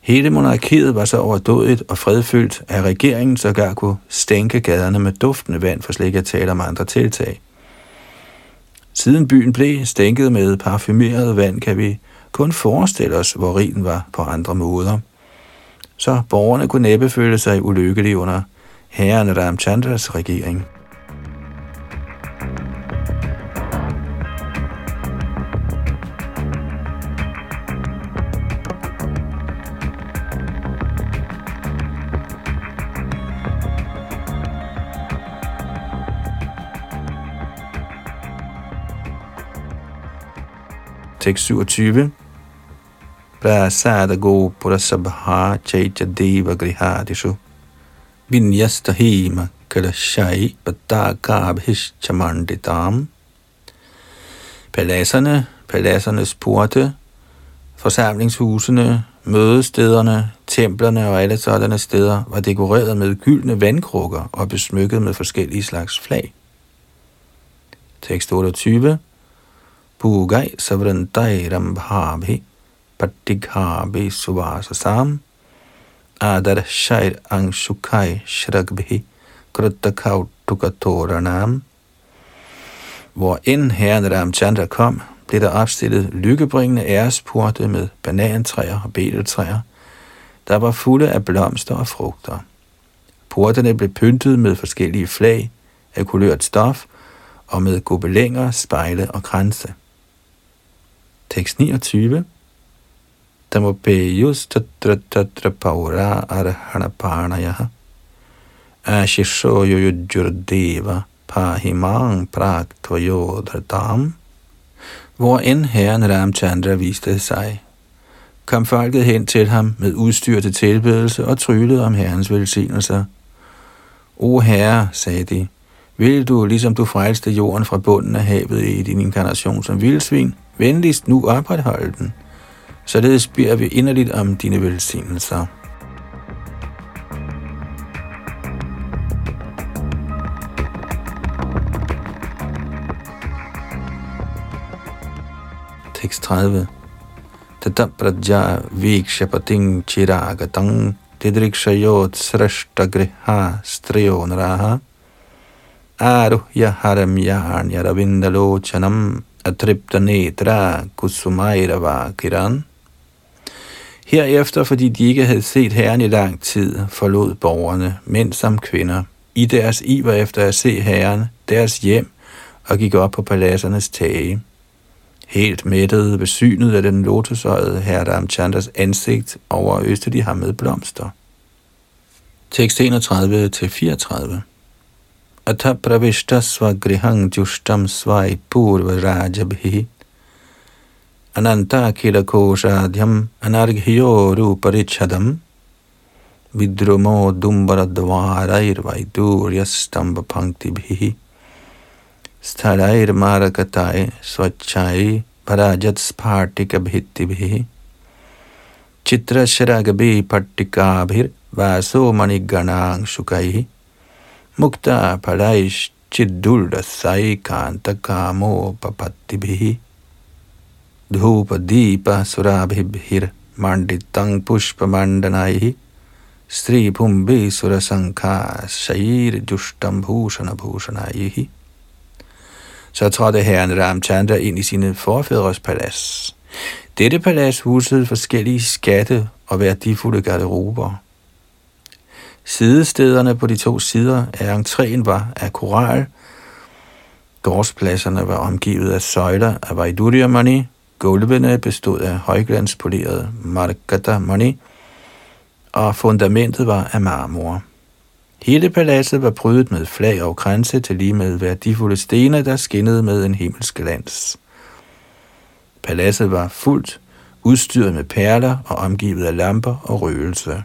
A: Hele monarkiet var så overdådigt og fredfyldt, at regeringen sågar kunne stænke gaderne med duftende vand, for slet ikke at tale om andre tiltag. Siden byen blev stænket med parfumeret vand, kan vi kun forestille os, hvor rigen var på andre måder. Så borgerne kunne næppe føle sig ulykkelige under herren Ramchandras regering. Tekst 27. Prasada go purasabha chaitya deva grihadishu vinyastahima kalashai patakabhischamanditam Paladserne, paladsernes porte, forsamlingshusene, mødestederne, templerne og alle sådanne steder var dekoreret med gyldne vandkrukker og besmykket med forskellige slags flag. Tekst 28 Pugai savrantai rambhabhi patighabhi suvasasam adar shair angshukai shragbihi kruttakautukatoranam. Hvor end herren Ramchandra kom, blev der opstillet lykkebringende æresporte med banantræer og beteltræer, der var fulde af blomster og frugter. Porterne blev pyntet med forskellige flag af kulørt stof og med gobelænger, spejle og kranse. Tekst 29. Tamopeyus tatra tatra paura arhana parnayaha ashisho yujurdeva pahimang praktvayodhardam Hvor end herren Ramchandra viste sig, kom folket hen til ham med udstyr til tilbedelse og tryllede om herrens velsignelser. O herre, sagde de, vil du, ligesom du frelste jorden fra bunden af havet i din inkarnation som vildsvin, venligst nu opretholde den. Således beder vi inderligt om dine velsignelser. Tekst 30 Tata praja vikshapating chiragatang tidrikshayot srashtagriha griha striyo naraha aruhya haram yahan yaravindalochanam atripta netra kusumairava kiran. Herefter, fordi de ikke havde set herren i lang tid, forlod borgerne, mænd som kvinder, i deres iver efter at se herren, deres hjem, og gik op på paladsernes tage. Helt mættede, besynet af den lotusøjede herre Ramchandras ansigt, over øste de ham med blomster. Tekst 31-34 अथ प्रविष्ट स्वगृह जुष्टम पूर्वराज भी अनन्ताखिलकोशाध्यम् अनर्घ्योरुपरिच्छदम्। विद्रुमो दुम्बरद्वारैर्वैदूर्यस्तम्भपङ्क्तिभिः। स्थलैर्मारकताय स्वच्छायै भराजत्स्फाटिकभित्तिभिः चित्रशरगभिपट्टिकाभिर्वासो मणिगणांशुकैः mukta paraish chiddurdasai kantakamo papattibhi dhupa deepa surabhibhir manditang pushpa mandanaihi Sri Pumbi Surasankha Sair Justam Bhushana Bhushanayihi. Så trådte herren Ramchandra ind i sine forfædres palads. Dette palads husede forskellige skatte og værdifulde garderober. Sidestederne på de to sider af entréen var af koral. Gårdspladserne var omgivet af søjler af Vaidurya-mani, Gulvene bestod af højglanspoleret margata mani, og fundamentet var af marmor. Hele paladset var prydet med flag og kranse til lige med værdifulde stene, der skinnede med en himmelsk glans. Paladset var fuldt udstyret med perler og omgivet af lamper og røgelse.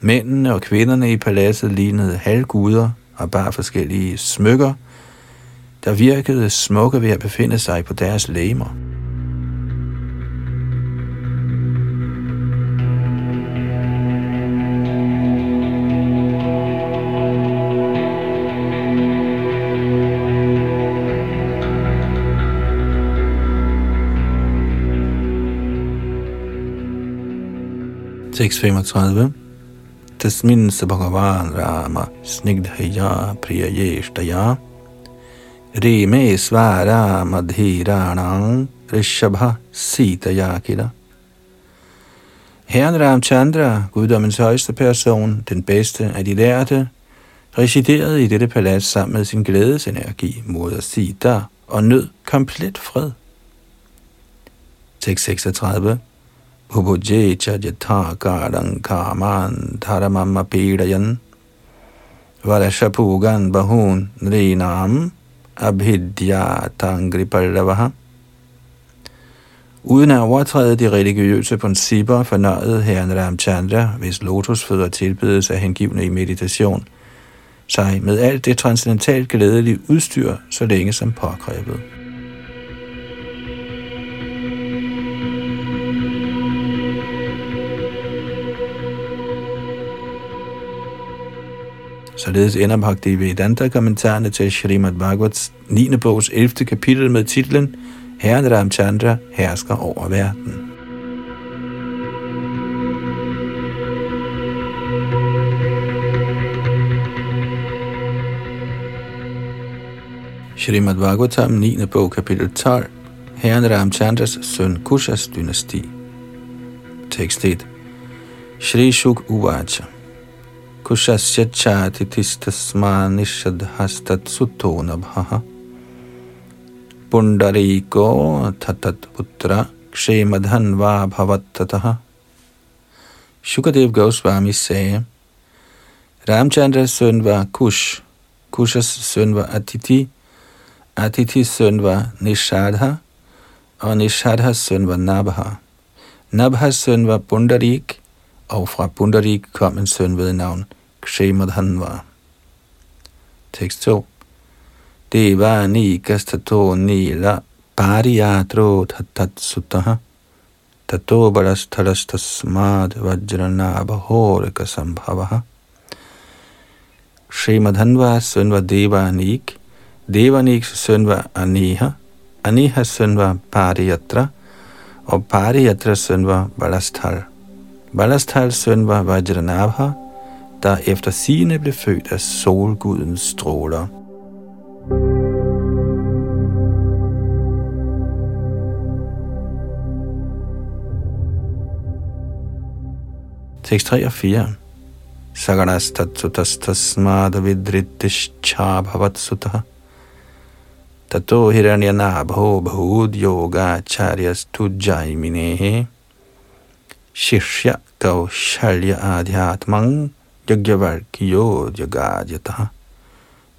A: Mændene og kvinderne i paladset lignede halvguder og bar forskellige smykker, der virkede smukke ved at befinde sig på deres læmer. Tekst 35. Tasmin sabhagavan Rama snigdhaya priyayeshtaya Rime svara madhiranang rishabha sitaya kida. Herren Ramchandra, guddommens højeste person, den bedste af de lærte, residerede i dette palads sammen med sin glædesenergi, moder Sita, og nød komplet fred. Tekst 36 Ubuje cha jatha karang kaman dharamam apidayan Varashapugan bahun rinam abhidya tangripallavaha Uden at overtræde de religiøse principper, fornøjede herren Ramchandra, hvis lotusfødder tilbedes af hengivne i meditation, sig med alt det transcendentalt glædelige udstyr, så længe som påkrævet. Således ender Bhakti Vedanta kommentarerne til Srimad Bhagavats 9. bogs 11. kapitel med titlen Herren Ramchandra hersker over verden. Srimad Bhagavatam 9. bog kapitel 12 Herren Ramchandras søn Kushas dynasti Tekst 1 Shri Shuk Uvacha कुशस्य चातिथिस्तस्मा निषदस्तत्सुतो नभः पुण्डरीको अथ शुकदेव गोस्वामी से रामचंद्र सुन व कुश कुश सुन व अतिथि अतिथि सुन व निषाध और निषाध सुन व नभ। नभ सुन व पुंडरीक और Pundarik common soon noun Kshemadhanva. Tekst 2. Deva ni gastato nila pariyatro tatat sutaha tato balastarastasmad vajranabhorika sambhavaha. Shrimadhanvas søn var Devanik, Devaniks søn var Aniha, Anihas søn var Pariyatra, og Pariyatras søn var Balasthal. Balasthals søn var Vajranabha, der efter sigende blev født af solgudens stråler. Tekst 3 og 4. Saganastatsutastasmada vidrittishcha bhavat. Tato hiranyanabho bhud yoga charyas tujjaiminehe. Shishya kaushalya adhyatmang Yagyavarkiyo Jagajata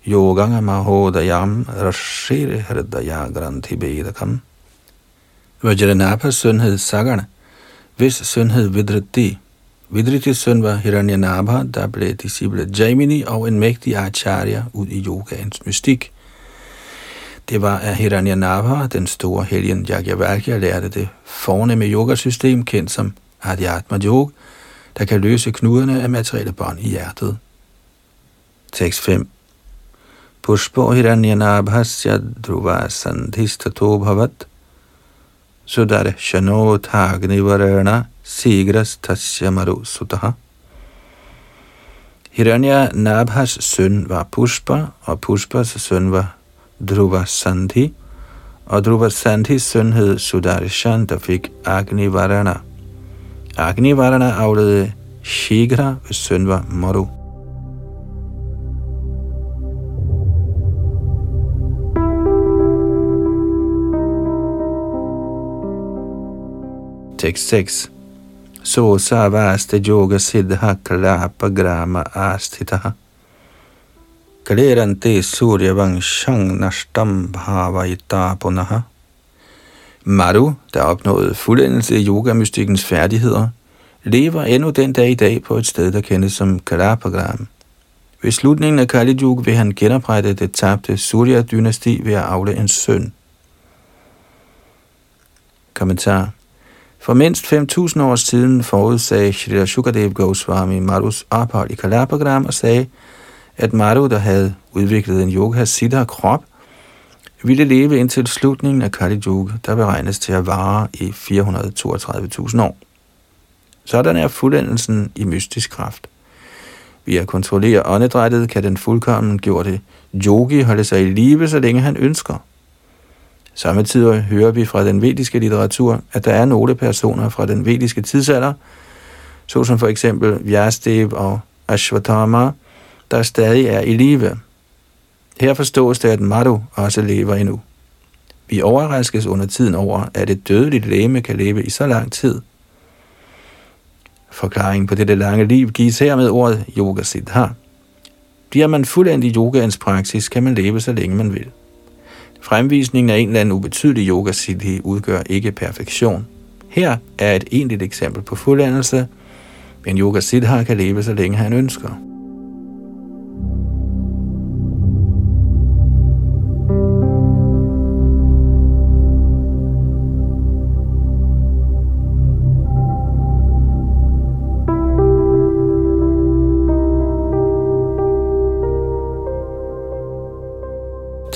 A: Yoganga Mahodayam Rashir Hridaya Granthi Bedakam Vajranapas søn hed Sagana, hvis søn hed Vidriti, Vidritis søn var Hiranyanabha, der blev disciple Jaimini og en mægtig acharya ud i yogaens mystik. Det var af Hiranyanabha, den store helgen Yagyavalkya, lærte det fornemme yogasystem, kendt som Adhyatma Yoga, der kan løse knuderne af materielle bånd i hjertet. Tekst 5 Pushpo Hiranyanabhasya dhruva sandhistato bhavat Sudar Varana Sigras Tasya Maru Sutaha Hiranya Nabhas søn var Pushpa, og Pushpas søn var Dhruva Sandhi, og Dhruva Sandhis søn hed Sudarshan, der fik Agnivarana. Agnivarana afledte Shigra, hvis søn var Maru. Tekst 6 So savaste yoga siddha kalapa grama astitaha Kalerante surya vanshang nashtam bhavaita punaha Maru, der opnåede fuldendelse i yogamystikkens færdigheder, lever endnu den dag i dag på et sted, der kendes som Kalapagram. Ved slutningen af Kali Yuga vil han genoprette det tabte Surya-dynasti ved at afle en søn. Kommentar for mindst 5.000 år siden forudsagde Sri Shukadev Goswami Marus ophold i Kalapagram og sagde, at Maru, der havde udviklet en yoga siddha krop, ville leve indtil slutningen af Kali Yuga, der beregnes til at vare i 432.000 år. Sådan er fuldendelsen i mystisk kraft. Ved at kontrollere åndedrættet kan den fuldkommen gjorte yogi holde sig i live, så længe han ønsker. Samtidig hører vi fra den vediske litteratur, at der er nogle personer fra den vediske tidsalder, såsom for eksempel Vyastev og Ashwatthama, der stadig er i live. Her forstås det, at Madhu også lever endnu. Vi overraskes under tiden over, at et dødeligt læme kan leve i så lang tid. Forklaringen på dette lange liv gives her med ordet yoga siddha. Bliver man fuldendt i yogaens praksis, kan man leve så længe man vil. Fremvisningen af en eller anden ubetydelig yoga siddhi udgør ikke perfektion. Her er et egentligt eksempel på fuldendelse. men yoga siddha kan leve så længe han ønsker.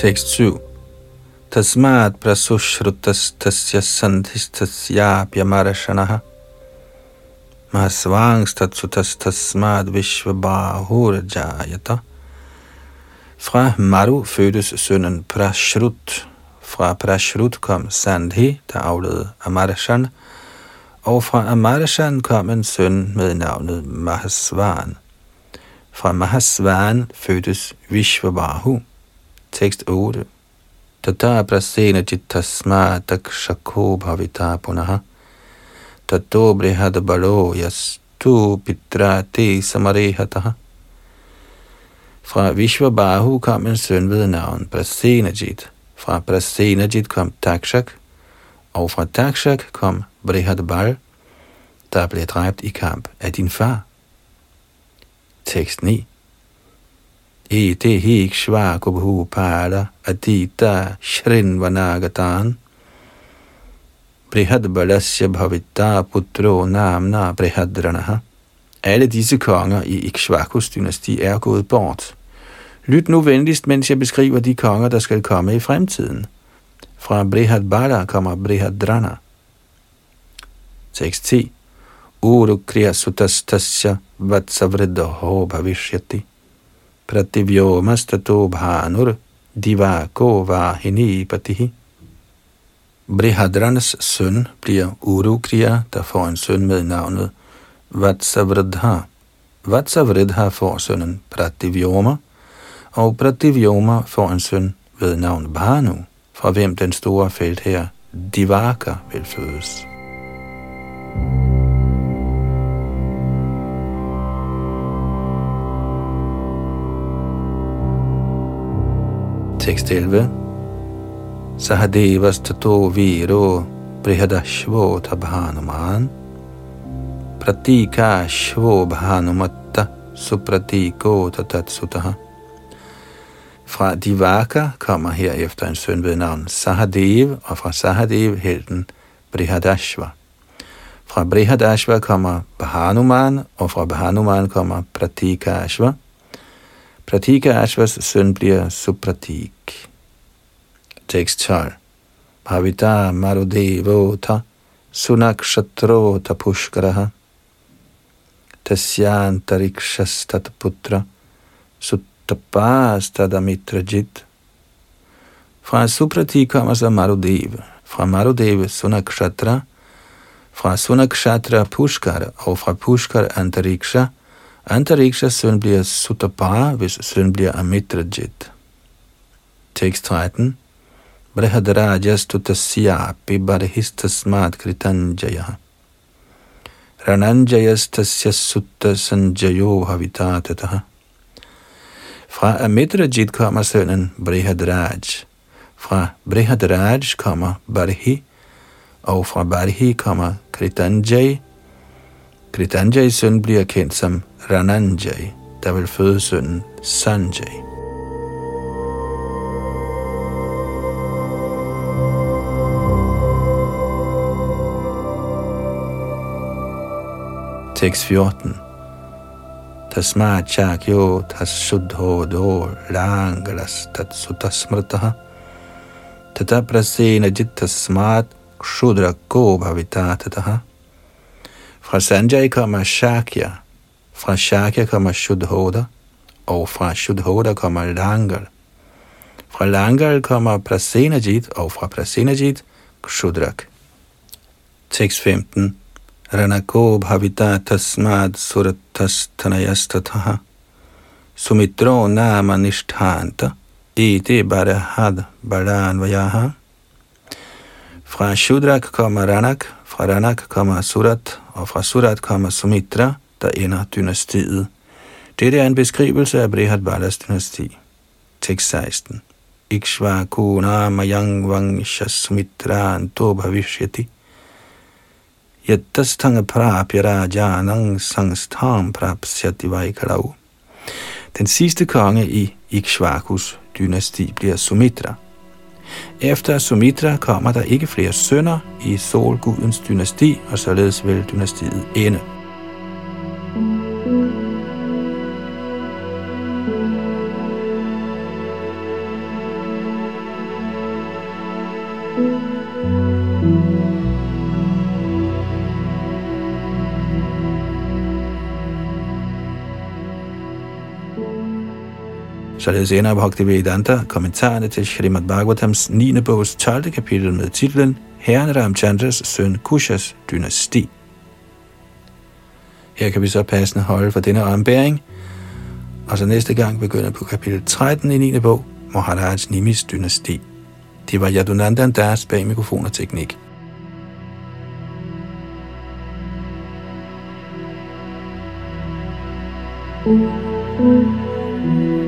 A: Tekst 7. Tasmat prasushrutas tasya sandhistasya abhyamarashanaha. Mahasvangstatsutas tasmat vishvabahur jayata. Fra Maru fødtes sønnen Prashrut. Fra Prashrut kom Sandhi, der afledte Amarashan, og fra Amarashan kom en søn med navnet Mahasvan. Fra Mahasvaran fødtes Vishvabahu. Tekst 8. Tata prasena jittasma takshako bhavita punaha. Tato brihad balo yas tu pitra te samarehataha. Fra Vishvabahu kom en søn ved navn Prasenajit. Fra Prasenajit kom Takshak, og fra Takshak kom Brihadbal, der blev dræbt i kamp af din far. Tekst 9 ete hikshva kubhu pala adita shrinvanagatan brihad balasya bhavita putro namna brihadranaha. Alle disse konger i Ikshvakus dynasti er gået bort. Lyt nu venligst, mens jeg beskriver de konger, der skal komme i fremtiden. Fra Brihadbala kommer Brihadrana. Tekst 10. Uru kriya sutastasya vatsavridaho bhavishyati prativyomastato bhanur divako vahini patihi. Brihadrans søn bliver Urukriya, der får en søn med navnet Vatsavridha. Vatsavridha får sønnen Prativyoma, og Prativyoma får en søn ved navn Bhanu, fra hvem den store felt her Divaka vil fødes. Tekst 11. Sahadevas tato viro brihadashvo tabhanuman pratika shvo bhanumatta supratiko tatatsutaha. Fra Divaka kommer herefter en søn ved navn Sahadev, og fra Sahadev helten Brihadashva. Fra Brihadashva kommer Bhanuman, og fra Bhanuman kommer Pratikashva. Pratikashvas søn bliver Supratik. Tekst 12. Bhavita Marudevota Sunakshatrota Pushkaraha Tasyantarikshastat Suttapastadamitrajit Fra Suprati kommer så Marudev. Fra Marudev Sunakshatra fra Sunakshatra Pushkar og fra Pushkar Antariksha. Antariksha søn bliver Sutapara, hvis søn bliver Amitrajit. Tekst 13. Brihadrajastu tasyapi barhistasmat kritanjaya. Rananjayas sutta sanjayo havitatataha. Fra Amitrajit kommer sønnen Brihadraj. Fra Brihadraj kommer Barhi, og fra Barhi kommer Kritanjay. Kritanjays søn bliver kendt som Rananjay, der vil føde sønnen Sanjay. Tekst 14 Tasma chakyo tasuddho do langras tatsutasmrtaha tata prasena jittasmat Kshudra Go Bhavitatataha. Fra Sanjay kommer Shakya, fra Shakya kommer Shudhoda, og fra Shudhoda kommer Langal. Fra Langal kommer Prasenajit, og fra Prasenajit Kshudrak. Tekst 15. Ranako bhavita tasmad suratas tanayastataha. Sumitro nama nishtanta. Iti barahad baranvayaha. Fra Shudrak kommer Ranak, fra Ranak kommer Surat, og fra Surat kommer Sumitra, der ender dynastiet. Dette er en beskrivelse af Brihad Balas dynasti. Tekst 16. Ikshva kuna mayang vang shasmitra anto bhavishyati. Yattastanga prapya rajanang prapsyati vaikarau. Den sidste konge i Ikshvakus dynasti bliver Sumitra. Efter Sumitra kommer der ikke flere sønner i solgudens dynasti, og således vil dynastiet ende. Således ender Bhaktivedanta kommentarerne til Srimad Bhagavatams 9. bogs 12. kapitel med titlen Herren Ramchandras søn Kushas dynasti. Her kan vi så passende holde for denne ombæring, og så næste gang begynder på kapitel 13 i 9. bog, Maharaj Nimis dynasti. Det var Yadunandan Das bag mikrofon og teknik. thank you